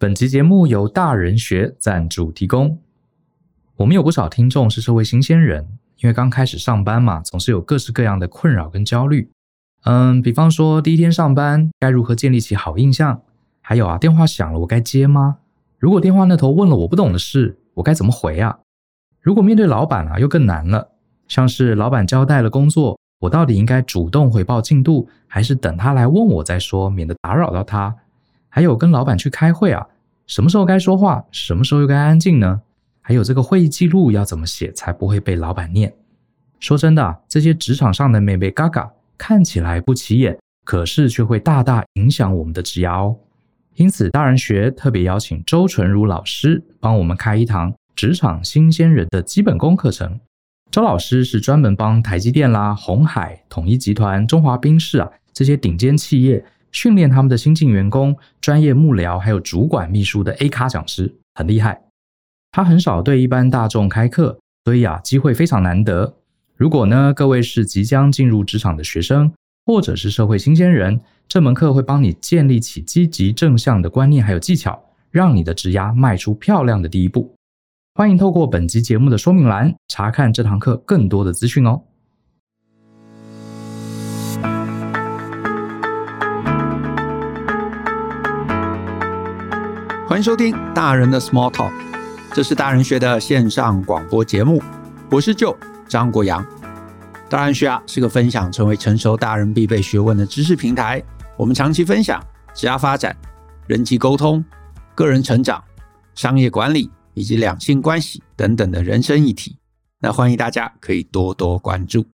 本集节目由大人学赞助提供。我们有不少听众是社会新鲜人，因为刚开始上班嘛，总是有各式各样的困扰跟焦虑。嗯，比方说第一天上班该如何建立起好印象？还有啊，电话响了我该接吗？如果电话那头问了我不懂的事，我该怎么回啊？如果面对老板啊，又更难了。像是老板交代了工作，我到底应该主动回报进度，还是等他来问我再说，免得打扰到他？还有跟老板去开会啊，什么时候该说话，什么时候又该安静呢？还有这个会议记录要怎么写才不会被老板念？说真的，这些职场上的眉眉嘎嘎看起来不起眼，可是却会大大影响我们的职涯哦。因此，大人学特别邀请周纯如老师帮我们开一堂职场新鲜人的基本功课程。周老师是专门帮台积电啦、鸿海、统一集团、中华冰室啊这些顶尖企业。训练他们的新进员工、专业幕僚还有主管秘书的 A 咖讲师很厉害。他很少对一般大众开课，所以啊，机会非常难得。如果呢，各位是即将进入职场的学生，或者是社会新鲜人，这门课会帮你建立起积极正向的观念还有技巧，让你的职涯迈出漂亮的第一步。欢迎透过本集节目的说明栏查看这堂课更多的资讯哦。欢迎收听大人的 Small Talk，这是大人学的线上广播节目。我是舅张国阳。大人学啊是个分享成为成熟大人必备学问的知识平台。我们长期分享职业发展、人际沟通、个人成长、商业管理以及两性关系等等的人生议题。那欢迎大家可以多多关注。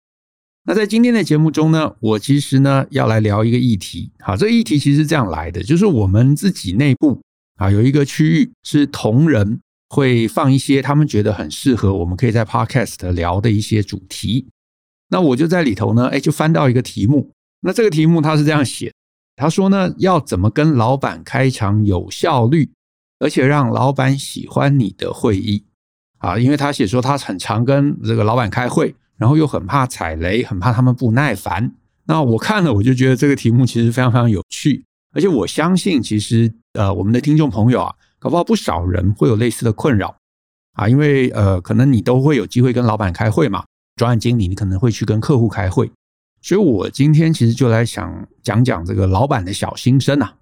那在今天的节目中呢，我其实呢要来聊一个议题。好，这个议题其实是这样来的，就是我们自己内部。啊，有一个区域是同仁会放一些他们觉得很适合，我们可以在 Podcast 聊的一些主题。那我就在里头呢，哎，就翻到一个题目。那这个题目他是这样写，他说呢，要怎么跟老板开场有效率，而且让老板喜欢你的会议啊？因为他写说他很常跟这个老板开会，然后又很怕踩雷，很怕他们不耐烦。那我看了，我就觉得这个题目其实非常非常有趣。而且我相信，其实呃，我们的听众朋友啊，搞不好不少人会有类似的困扰啊，因为呃，可能你都会有机会跟老板开会嘛，专案经理你可能会去跟客户开会，所以我今天其实就来想讲讲这个老板的小心声呐，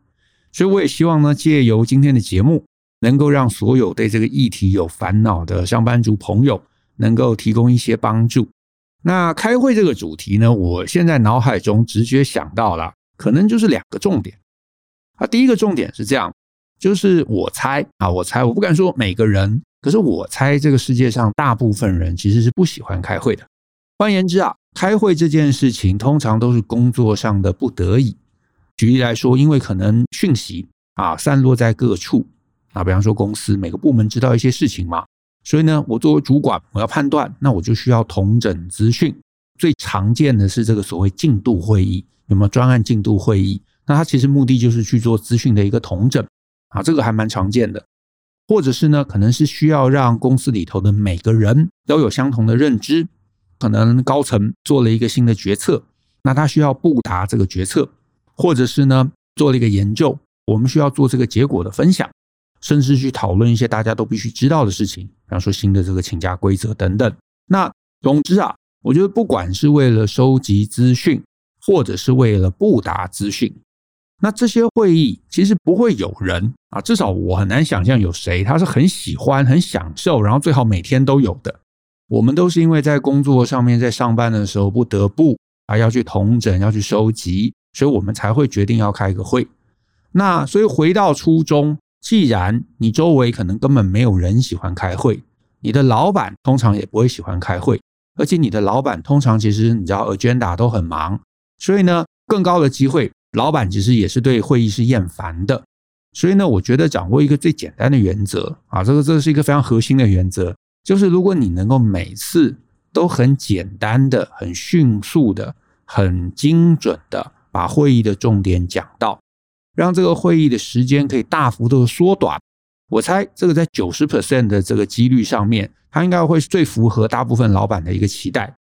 所以我也希望呢，借由今天的节目，能够让所有对这个议题有烦恼的上班族朋友，能够提供一些帮助。那开会这个主题呢，我现在脑海中直觉想到了，可能就是两个重点。啊，第一个重点是这样，就是我猜啊，我猜，我不敢说每个人，可是我猜这个世界上大部分人其实是不喜欢开会的。换言之啊，开会这件事情通常都是工作上的不得已。举例来说，因为可能讯息啊散落在各处啊，比方说公司每个部门知道一些事情嘛，所以呢，我作为主管，我要判断，那我就需要统整资讯。最常见的是这个所谓进度会议，有没有专案进度会议？那它其实目的就是去做资讯的一个统整啊，这个还蛮常见的，或者是呢，可能是需要让公司里头的每个人都有相同的认知，可能高层做了一个新的决策，那他需要布达这个决策，或者是呢做了一个研究，我们需要做这个结果的分享，甚至去讨论一些大家都必须知道的事情，比方说新的这个请假规则等等。那总之啊，我觉得不管是为了收集资讯，或者是为了布达资讯。那这些会议其实不会有人啊，至少我很难想象有谁他是很喜欢、很享受，然后最好每天都有的。我们都是因为在工作上面，在上班的时候不得不啊要去同诊、要去收集，所以我们才会决定要开个会。那所以回到初衷，既然你周围可能根本没有人喜欢开会，你的老板通常也不会喜欢开会，而且你的老板通常其实你知道 agenda 都很忙，所以呢，更高的机会。老板其实也是对会议是厌烦的，所以呢，我觉得掌握一个最简单的原则啊，这个这是一个非常核心的原则，就是如果你能够每次都很简单的、很迅速的、很精准的把会议的重点讲到，让这个会议的时间可以大幅度的缩短，我猜这个在九十 percent 的这个几率上面，它应该会最符合大部分老板的一个期待。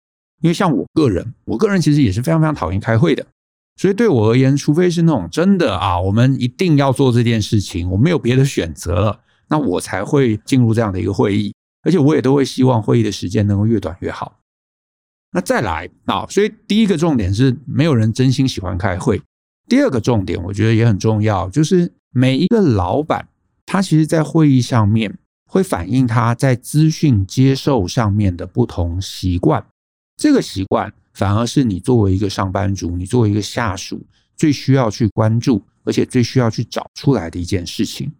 因为像我个人，我个人其实也是非常非常讨厌开会的。所以对我而言，除非是那种真的啊，我们一定要做这件事情，我没有别的选择了，那我才会进入这样的一个会议。而且我也都会希望会议的时间能够越短越好。那再来啊，所以第一个重点是没有人真心喜欢开会。第二个重点，我觉得也很重要，就是每一个老板，他其实在会议上面会反映他在资讯接受上面的不同习惯。这个习惯。反而是你作为一个上班族，你作为一个下属，最需要去关注，而且最需要去找出来的一件事情，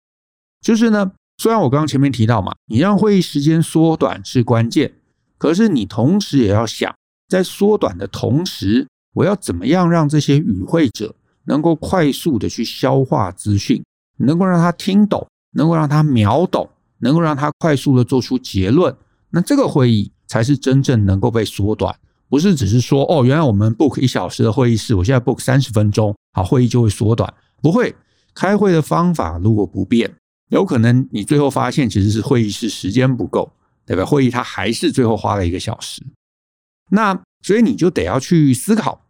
就是呢，虽然我刚刚前面提到嘛，你让会议时间缩短是关键，可是你同时也要想，在缩短的同时，我要怎么样让这些与会者能够快速的去消化资讯，能够让他听懂，能够让他秒懂，能够让他快速的做出结论，那这个会议才是真正能够被缩短。不是只是说哦，原来我们 book 一小时的会议室，我现在 book 三十分钟，好，会议就会缩短。不会，开会的方法如果不变，有可能你最后发现其实是会议室时间不够，对吧？会议它还是最后花了一个小时。那所以你就得要去思考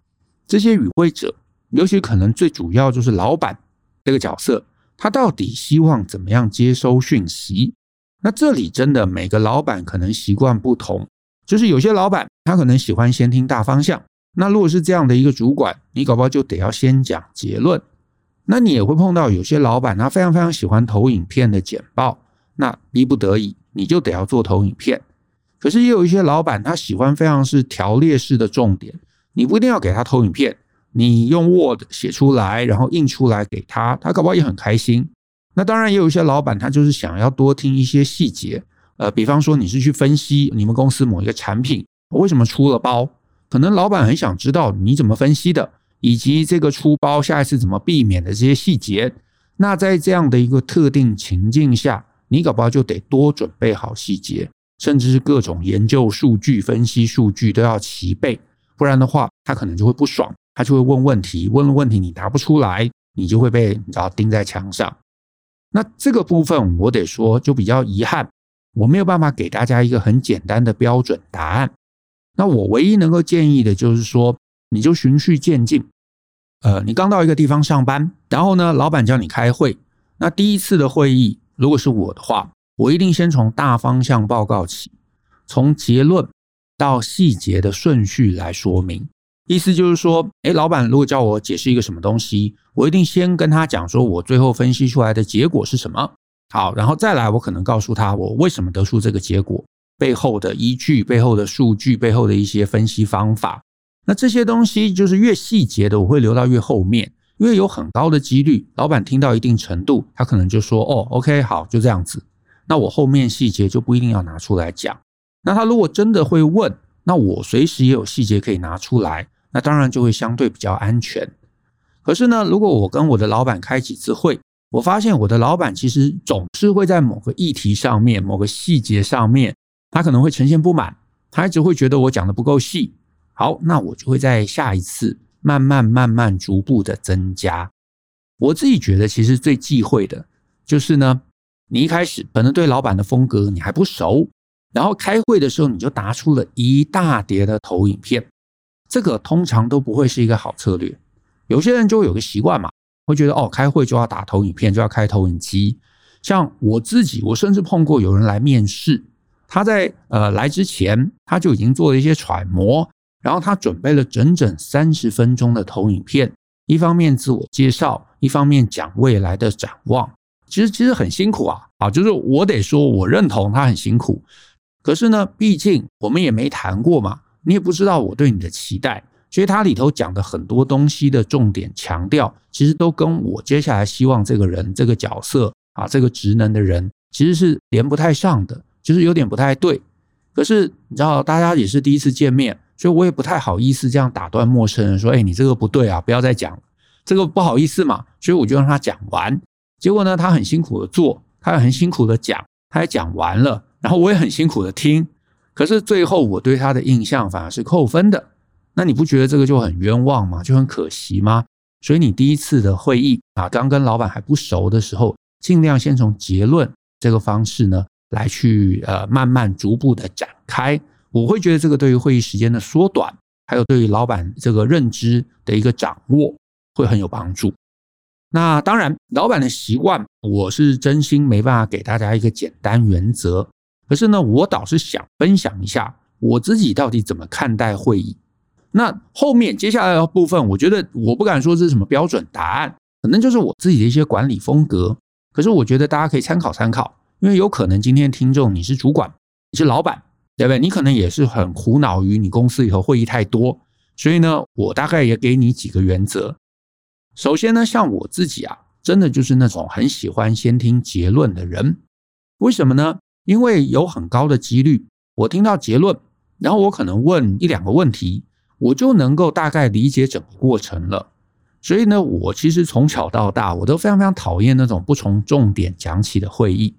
这些与会者，尤其可能最主要就是老板这个角色，他到底希望怎么样接收讯息？那这里真的每个老板可能习惯不同。就是有些老板他可能喜欢先听大方向，那如果是这样的一个主管，你搞不好就得要先讲结论。那你也会碰到有些老板他非常非常喜欢投影片的简报，那逼不得已你就得要做投影片。可是也有一些老板他喜欢非常是条列式的重点，你不一定要给他投影片，你用 Word 写出来，然后印出来给他，他搞不好也很开心。那当然也有一些老板他就是想要多听一些细节。呃，比方说你是去分析你们公司某一个产品为什么出了包，可能老板很想知道你怎么分析的，以及这个出包下一次怎么避免的这些细节。那在这样的一个特定情境下，你搞不好就得多准备好细节，甚至是各种研究数据、分析数据都要齐备，不然的话他可能就会不爽，他就会问问题，问了问题你答不出来，你就会被你知道钉在墙上。那这个部分我得说就比较遗憾。我没有办法给大家一个很简单的标准答案。那我唯一能够建议的就是说，你就循序渐进。呃，你刚到一个地方上班，然后呢，老板叫你开会。那第一次的会议，如果是我的话，我一定先从大方向报告起，从结论到细节的顺序来说明。意思就是说，诶，老板如果叫我解释一个什么东西，我一定先跟他讲说，我最后分析出来的结果是什么。好，然后再来，我可能告诉他我为什么得出这个结果，背后的依据、背后的数据、背后的一些分析方法。那这些东西就是越细节的，我会留到越后面，因为有很高的几率，老板听到一定程度，他可能就说：“哦，OK，好，就这样子。”那我后面细节就不一定要拿出来讲。那他如果真的会问，那我随时也有细节可以拿出来，那当然就会相对比较安全。可是呢，如果我跟我的老板开几次会，我发现我的老板其实总是会在某个议题上面、某个细节上面，他可能会呈现不满，他一直会觉得我讲的不够细。好，那我就会在下一次慢慢、慢慢、逐步的增加。我自己觉得，其实最忌讳的就是呢，你一开始可能对老板的风格你还不熟，然后开会的时候你就拿出了一大叠的投影片，这个通常都不会是一个好策略。有些人就会有个习惯嘛。会觉得哦，开会就要打投影片，就要开投影机。像我自己，我甚至碰过有人来面试，他在呃来之前，他就已经做了一些揣摩，然后他准备了整整三十分钟的投影片，一方面自我介绍，一方面讲未来的展望。其实其实很辛苦啊，啊，就是我得说，我认同他很辛苦。可是呢，毕竟我们也没谈过嘛，你也不知道我对你的期待。所以它里头讲的很多东西的重点强调，其实都跟我接下来希望这个人、这个角色啊、这个职能的人，其实是连不太上的，就是有点不太对。可是你知道，大家也是第一次见面，所以我也不太好意思这样打断陌生人说：“哎，你这个不对啊，不要再讲了。”这个不好意思嘛，所以我就让他讲完。结果呢，他很辛苦的做，他很辛苦的讲，他也讲完了，然后我也很辛苦的听。可是最后我对他的印象反而是扣分的。那你不觉得这个就很冤枉吗？就很可惜吗？所以你第一次的会议啊，刚跟老板还不熟的时候，尽量先从结论这个方式呢，来去呃慢慢逐步的展开。我会觉得这个对于会议时间的缩短，还有对于老板这个认知的一个掌握，会很有帮助。那当然，老板的习惯，我是真心没办法给大家一个简单原则。可是呢，我倒是想分享一下我自己到底怎么看待会议。那后面接下来的部分，我觉得我不敢说这是什么标准答案，可能就是我自己的一些管理风格。可是我觉得大家可以参考参考，因为有可能今天听众你是主管，你是老板，对不对？你可能也是很苦恼于你公司里头会议太多，所以呢，我大概也给你几个原则。首先呢，像我自己啊，真的就是那种很喜欢先听结论的人。为什么呢？因为有很高的几率，我听到结论，然后我可能问一两个问题，我就能够大概理解整个过程了。所以呢，我其实从小到大，我都非常非常讨厌那种不从重点讲起的会议。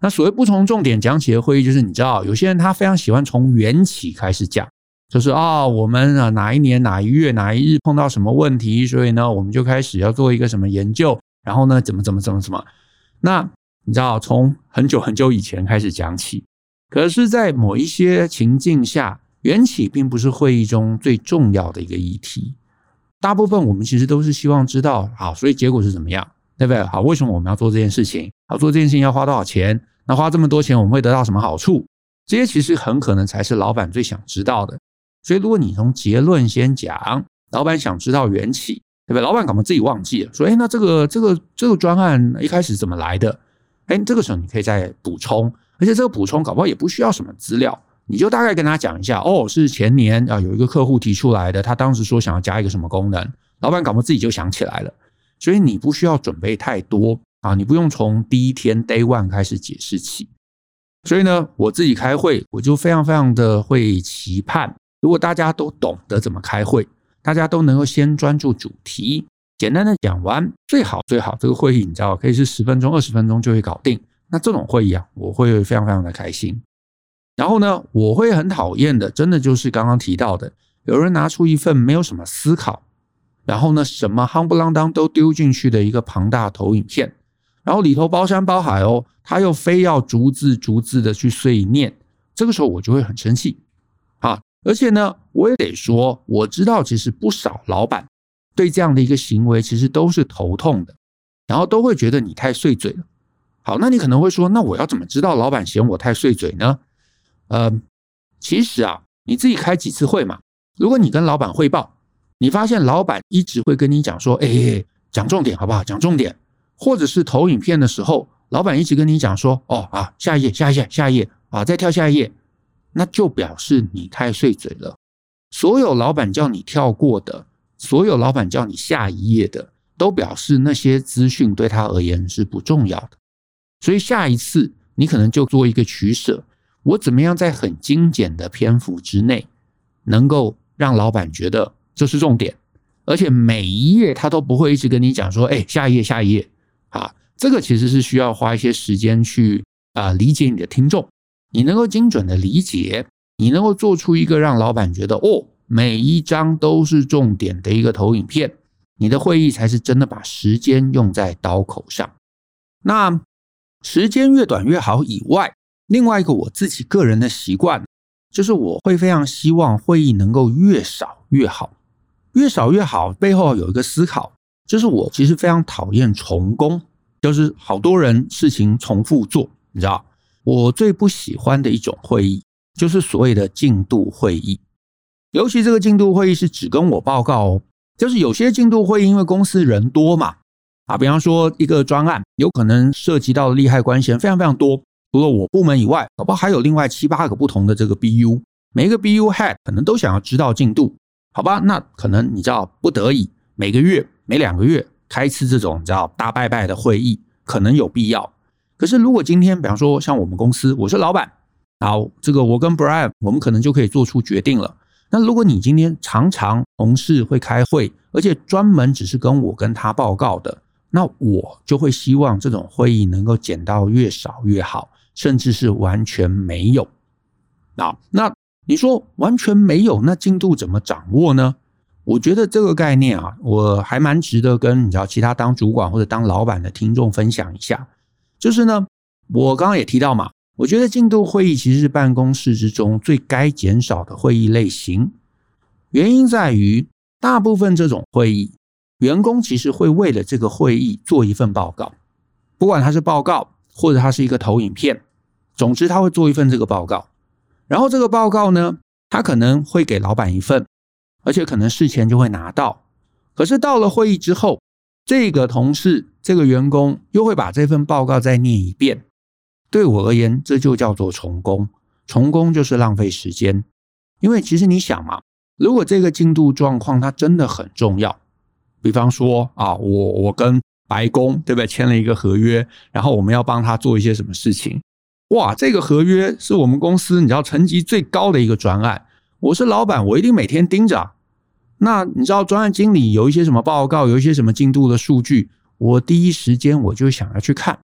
那所谓不从重点讲起的会议，就是你知道，有些人他非常喜欢从缘起开始讲，就是啊，我们啊哪一年哪一月哪一日碰到什么问题，所以呢，我们就开始要做一个什么研究，然后呢，怎么怎么怎么怎么，那。你知道，从很久很久以前开始讲起，可是，在某一些情境下，缘起并不是会议中最重要的一个议题。大部分我们其实都是希望知道，好，所以结果是怎么样，对不对？好，为什么我们要做这件事情？好，做这件事情要花多少钱？那花这么多钱，我们会得到什么好处？这些其实很可能才是老板最想知道的。所以，如果你从结论先讲，老板想知道缘起，对不对？老板可能自己忘记了，说，哎，那这个这个这个专案一开始怎么来的？哎，这个时候你可以再补充，而且这个补充搞不好也不需要什么资料，你就大概跟他讲一下，哦，是前年啊有一个客户提出来的，他当时说想要加一个什么功能，老板搞不自己就想起来了，所以你不需要准备太多啊，你不用从第一天 day one 开始解释起。所以呢，我自己开会，我就非常非常的会期盼，如果大家都懂得怎么开会，大家都能够先专注主题。简单的讲完，最好最好这个会议你知道可以是十分钟、二十分钟就会搞定。那这种会议啊，我会非常非常的开心。然后呢，我会很讨厌的，真的就是刚刚提到的，有人拿出一份没有什么思考，然后呢，什么夯不啷当都丢进去的一个庞大投影片，然后里头包山包海哦，他又非要逐字逐字的去碎念，这个时候我就会很生气啊。而且呢，我也得说，我知道其实不少老板。对这样的一个行为，其实都是头痛的，然后都会觉得你太碎嘴了。好，那你可能会说，那我要怎么知道老板嫌我太碎嘴呢？呃，其实啊，你自己开几次会嘛。如果你跟老板汇报，你发现老板一直会跟你讲说，哎，讲重点好不好？讲重点，或者是投影片的时候，老板一直跟你讲说，哦啊，下一页，下一页，下一页啊，再跳下一页，那就表示你太碎嘴了。所有老板叫你跳过的。所有老板叫你下一页的，都表示那些资讯对他而言是不重要的。所以下一次你可能就做一个取舍：我怎么样在很精简的篇幅之内，能够让老板觉得这是重点，而且每一页他都不会一直跟你讲说：“哎，下一页，下一页。”啊，这个其实是需要花一些时间去啊理解你的听众。你能够精准的理解，你能够做出一个让老板觉得哦。每一张都是重点的一个投影片，你的会议才是真的把时间用在刀口上。那时间越短越好以外，另外一个我自己个人的习惯，就是我会非常希望会议能够越少越好，越少越好。背后有一个思考，就是我其实非常讨厌重工，就是好多人事情重复做，你知道，我最不喜欢的一种会议，就是所谓的进度会议。尤其这个进度会议是只跟我报告哦，就是有些进度会议因为公司人多嘛，啊，比方说一个专案有可能涉及到的利害关系人非常非常多，除了我部门以外，搞不还有另外七八个不同的这个 BU，每一个 BU head 可能都想要知道进度，好吧？那可能你知道不得已每个月每两个月开一次这种你知道大拜拜的会议，可能有必要。可是如果今天比方说像我们公司，我是老板，好，这个我跟 Brian 我们可能就可以做出决定了。那如果你今天常常同事会开会，而且专门只是跟我跟他报告的，那我就会希望这种会议能够减到越少越好，甚至是完全没有。啊那你说完全没有，那进度怎么掌握呢？我觉得这个概念啊，我还蛮值得跟你知道其他当主管或者当老板的听众分享一下。就是呢，我刚刚也提到嘛。我觉得进度会议其实是办公室之中最该减少的会议类型，原因在于大部分这种会议员工其实会为了这个会议做一份报告，不管他是报告或者他是一个投影片，总之他会做一份这个报告。然后这个报告呢，他可能会给老板一份，而且可能事前就会拿到。可是到了会议之后，这个同事、这个员工又会把这份报告再念一遍。对我而言，这就叫做重工。重工就是浪费时间，因为其实你想嘛，如果这个进度状况它真的很重要，比方说啊，我我跟白宫对不对签了一个合约，然后我们要帮他做一些什么事情，哇，这个合约是我们公司你知道层级最高的一个专案，我是老板，我一定每天盯着。那你知道专案经理有一些什么报告，有一些什么进度的数据，我第一时间我就想要去看。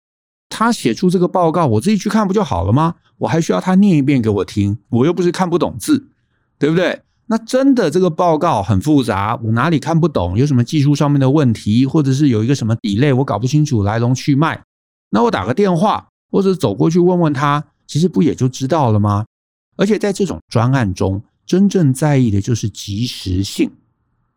他写出这个报告，我自己去看不就好了吗？我还需要他念一遍给我听，我又不是看不懂字，对不对？那真的这个报告很复杂，我哪里看不懂？有什么技术上面的问题，或者是有一个什么 delay，我搞不清楚来龙去脉，那我打个电话或者走过去问问他，其实不也就知道了吗？而且在这种专案中，真正在意的就是及时性。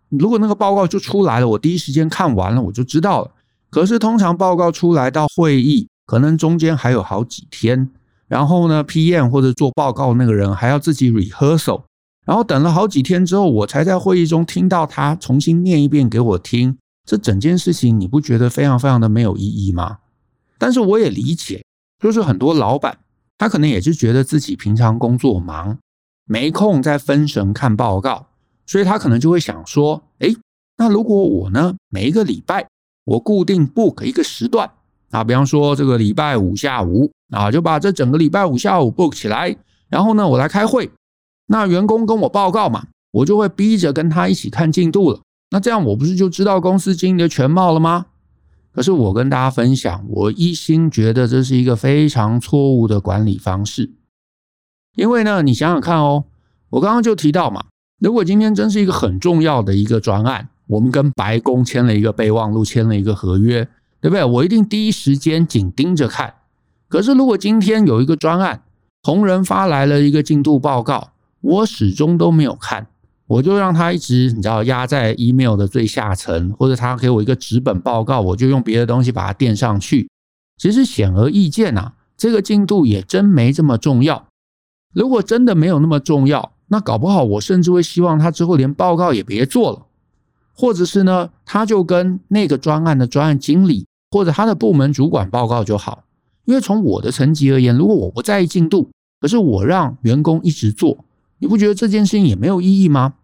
如果那个报告就出来了，我第一时间看完了，我就知道了。可是通常报告出来到会议。可能中间还有好几天，然后呢，PM 或者做报告那个人还要自己 rehearsal，然后等了好几天之后，我才在会议中听到他重新念一遍给我听。这整件事情你不觉得非常非常的没有意义吗？但是我也理解，就是很多老板他可能也是觉得自己平常工作忙，没空再分神看报告，所以他可能就会想说：诶，那如果我呢，每一个礼拜我固定 book 一个时段。啊，比方说这个礼拜五下午啊，就把这整个礼拜五下午 book 起来，然后呢，我来开会。那员工跟我报告嘛，我就会逼着跟他一起看进度了。那这样我不是就知道公司经营的全貌了吗？可是我跟大家分享，我一心觉得这是一个非常错误的管理方式。因为呢，你想想看哦，我刚刚就提到嘛，如果今天真是一个很重要的一个专案，我们跟白宫签了一个备忘录，签了一个合约。对不对？我一定第一时间紧盯着看。可是如果今天有一个专案，同仁发来了一个进度报告，我始终都没有看，我就让他一直你知道压在 email 的最下层，或者他给我一个纸本报告，我就用别的东西把它垫上去。其实显而易见呐，这个进度也真没这么重要。如果真的没有那么重要，那搞不好我甚至会希望他之后连报告也别做了，或者是呢，他就跟那个专案的专案经理。或者他的部门主管报告就好，因为从我的层级而言，如果我不在意进度，可是我让员工一直做，你不觉得这件事情也没有意义吗？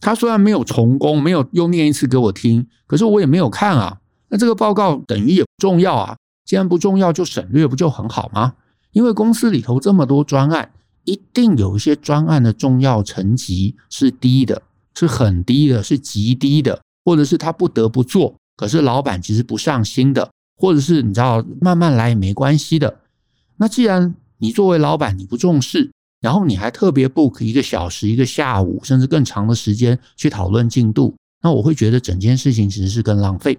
他虽然没有重工，没有又念一次给我听，可是我也没有看啊。那这个报告等于也不重要啊。既然不重要，就省略不就很好吗？因为公司里头这么多专案，一定有一些专案的重要层级是低的，是很低的，是极低的，或者是他不得不做，可是老板其实不上心的。或者是你知道慢慢来也没关系的。那既然你作为老板你不重视，然后你还特别 book 一个小时、一个下午，甚至更长的时间去讨论进度，那我会觉得整件事情其实是更浪费。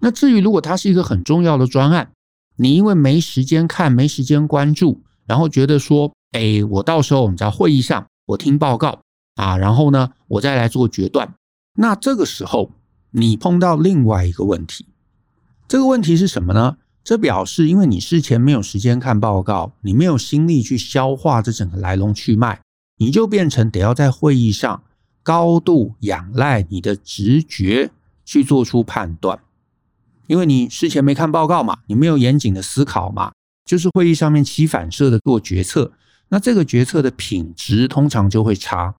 那至于如果它是一个很重要的专案，你因为没时间看、没时间关注，然后觉得说，哎，我到时候你在会议上我听报告啊，然后呢我再来做决断，那这个时候你碰到另外一个问题。这个问题是什么呢？这表示，因为你事前没有时间看报告，你没有心力去消化这整个来龙去脉，你就变成得要在会议上高度仰赖你的直觉去做出判断。因为你事前没看报告嘛，你没有严谨的思考嘛，就是会议上面起反射的做决策，那这个决策的品质通常就会差。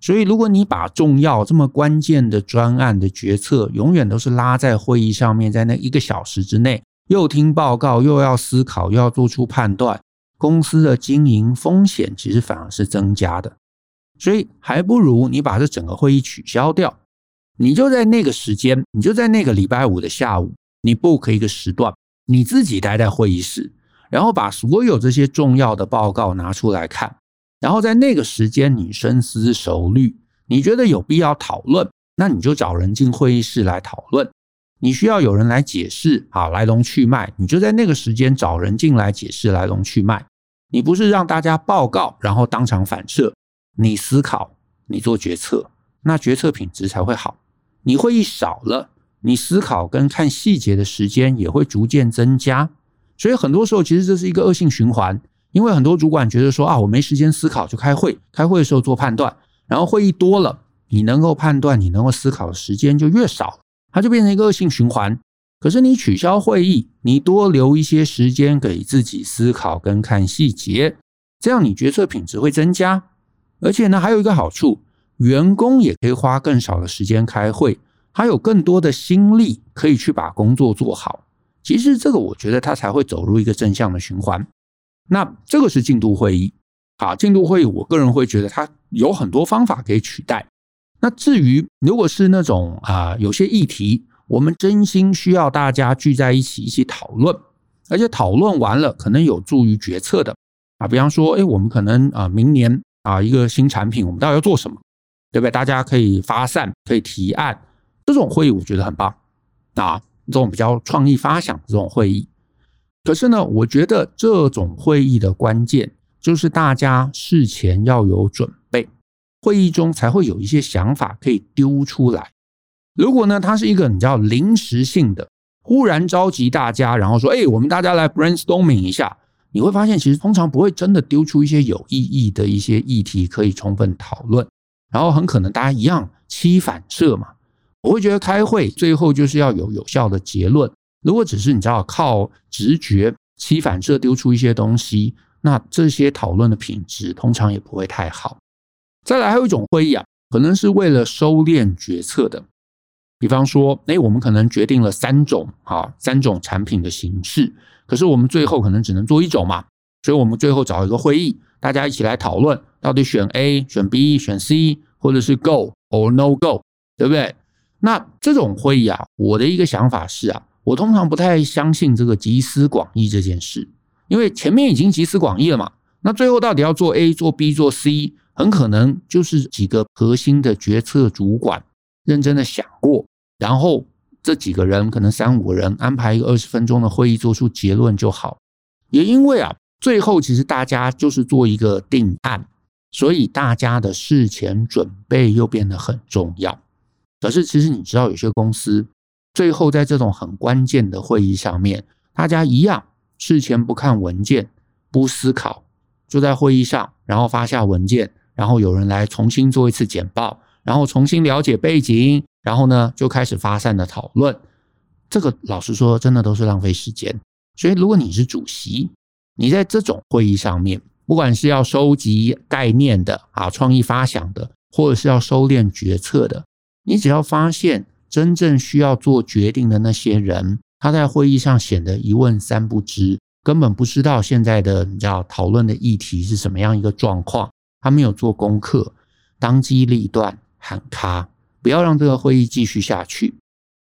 所以，如果你把重要这么关键的专案的决策，永远都是拉在会议上面，在那一个小时之内，又听报告，又要思考，又要做出判断，公司的经营风险其实反而是增加的。所以，还不如你把这整个会议取消掉，你就在那个时间，你就在那个礼拜五的下午，你 book 一个时段，你自己待在会议室，然后把所有这些重要的报告拿出来看。然后在那个时间，你深思熟虑，你觉得有必要讨论，那你就找人进会议室来讨论。你需要有人来解释啊，来龙去脉，你就在那个时间找人进来解释来龙去脉。你不是让大家报告，然后当场反射，你思考，你做决策，那决策品质才会好。你会议少了，你思考跟看细节的时间也会逐渐增加。所以很多时候，其实这是一个恶性循环。因为很多主管觉得说啊，我没时间思考，就开会，开会的时候做判断，然后会议多了，你能够判断、你能够思考的时间就越少，它就变成一个恶性循环。可是你取消会议，你多留一些时间给自己思考跟看细节，这样你决策品质会增加。而且呢，还有一个好处，员工也可以花更少的时间开会，还有更多的心力可以去把工作做好。其实这个我觉得它才会走入一个正向的循环。那这个是进度会议，好，进度会议，我个人会觉得它有很多方法可以取代。那至于如果是那种啊，有些议题，我们真心需要大家聚在一起一起讨论，而且讨论完了可能有助于决策的。啊，比方说，哎，我们可能啊，明年啊，一个新产品，我们到底要做什么，对不对？大家可以发散，可以提案，这种会议我觉得很棒。啊，这种比较创意发想这种会议。可是呢，我觉得这种会议的关键就是大家事前要有准备，会议中才会有一些想法可以丢出来。如果呢，它是一个你知道临时性的，忽然召集大家，然后说：“哎，我们大家来 brainstorming 一下。”你会发现，其实通常不会真的丢出一些有意义的一些议题可以充分讨论，然后很可能大家一样七反射嘛。我会觉得开会最后就是要有有效的结论。如果只是你知道靠直觉七反射丢出一些东西，那这些讨论的品质通常也不会太好。再来还有一种会议啊，可能是为了收敛决策的，比方说，哎，我们可能决定了三种啊三种产品的形式，可是我们最后可能只能做一种嘛，所以我们最后找一个会议，大家一起来讨论，到底选 A、选 B、选 C，或者是 Go or No Go，对不对？那这种会议啊，我的一个想法是啊。我通常不太相信这个集思广益这件事，因为前面已经集思广益了嘛。那最后到底要做 A、做 B、做 C，很可能就是几个核心的决策主管认真的想过，然后这几个人可能三五个人安排一个二十分钟的会议，做出结论就好。也因为啊，最后其实大家就是做一个定案，所以大家的事前准备又变得很重要。可是其实你知道，有些公司。最后，在这种很关键的会议上面，大家一样事前不看文件、不思考，就在会议上，然后发下文件，然后有人来重新做一次简报，然后重新了解背景，然后呢就开始发散的讨论。这个老实说，真的都是浪费时间。所以，如果你是主席，你在这种会议上面，不管是要收集概念的啊、创意发想的，或者是要收敛决策的，你只要发现。真正需要做决定的那些人，他在会议上显得一问三不知，根本不知道现在的你知道讨论的议题是什么样一个状况，他没有做功课，当机立断喊卡，不要让这个会议继续下去。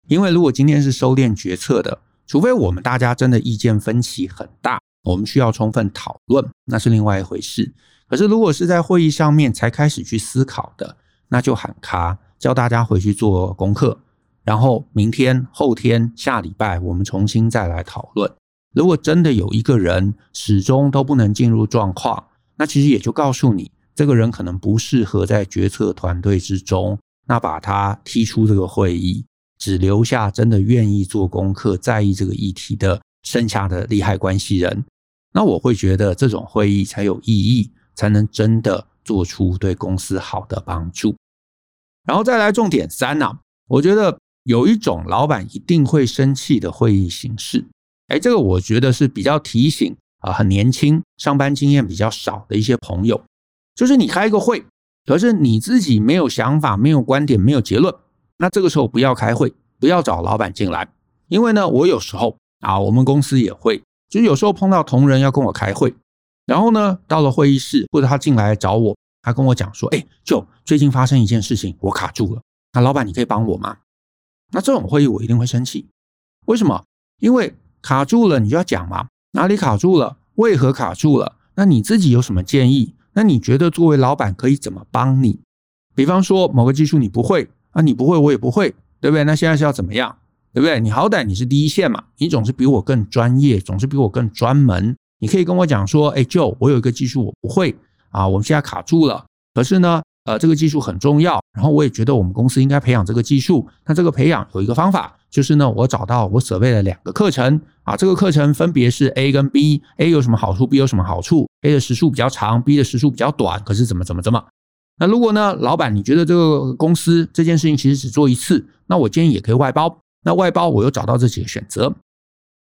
因为如果今天是收敛决策的，除非我们大家真的意见分歧很大，我们需要充分讨论，那是另外一回事。可是如果是在会议上面才开始去思考的，那就喊卡，叫大家回去做功课。然后明天、后天、下礼拜，我们重新再来讨论。如果真的有一个人始终都不能进入状况，那其实也就告诉你，这个人可能不适合在决策团队之中。那把他踢出这个会议，只留下真的愿意做功课、在意这个议题的剩下的利害关系人。那我会觉得这种会议才有意义，才能真的做出对公司好的帮助。然后再来重点三呢、啊，我觉得。有一种老板一定会生气的会议形式，哎，这个我觉得是比较提醒啊，很年轻、上班经验比较少的一些朋友，就是你开一个会，可是你自己没有想法、没有观点、没有结论，那这个时候不要开会，不要找老板进来，因为呢，我有时候啊，我们公司也会，就是有时候碰到同仁要跟我开会，然后呢，到了会议室或者他进来找我，他跟我讲说，哎，就最近发生一件事情，我卡住了，那老板你可以帮我吗？那这种会议我一定会生气，为什么？因为卡住了，你就要讲嘛，哪里卡住了？为何卡住了？那你自己有什么建议？那你觉得作为老板可以怎么帮你？比方说某个技术你不会啊，你不会我也不会，对不对？那现在是要怎么样？对不对？你好歹你是第一线嘛，你总是比我更专业，总是比我更专门，你可以跟我讲说，哎，就我有一个技术我不会啊，我们现在卡住了，可是呢，呃，这个技术很重要，然后我也觉得我们公司应该培养这个技术。那这个培养有一个方法，就是呢，我找到我所谓的两个课程啊，这个课程分别是 A 跟 B，A 有什么好处，B 有什么好处？A 的时数比较长，B 的时数比较短，可是怎么怎么怎么？那如果呢，老板你觉得这个公司这件事情其实只做一次，那我建议也可以外包。那外包我又找到这几个选择，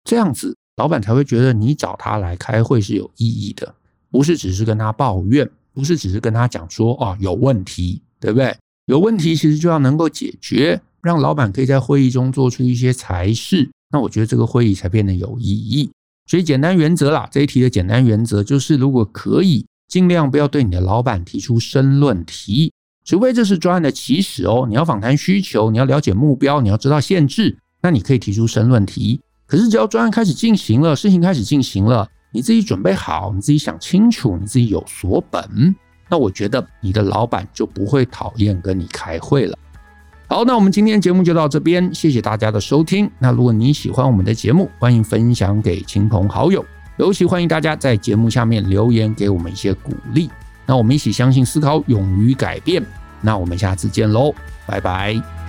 这样子老板才会觉得你找他来开会是有意义的，不是只是跟他抱怨。不是只是跟他讲说哦，有问题，对不对？有问题其实就要能够解决，让老板可以在会议中做出一些裁示，那我觉得这个会议才变得有意义。所以简单原则啦，这一题的简单原则就是，如果可以，尽量不要对你的老板提出申论题，除非这是专案的起始哦，你要访谈需求，你要了解目标，你要知道限制，那你可以提出申论题。可是只要专案开始进行了，事情开始进行了。你自己准备好，你自己想清楚，你自己有所本，那我觉得你的老板就不会讨厌跟你开会了。好，那我们今天节目就到这边，谢谢大家的收听。那如果你喜欢我们的节目，欢迎分享给亲朋好友，尤其欢迎大家在节目下面留言给我们一些鼓励。那我们一起相信、思考、勇于改变。那我们下次见喽，拜拜。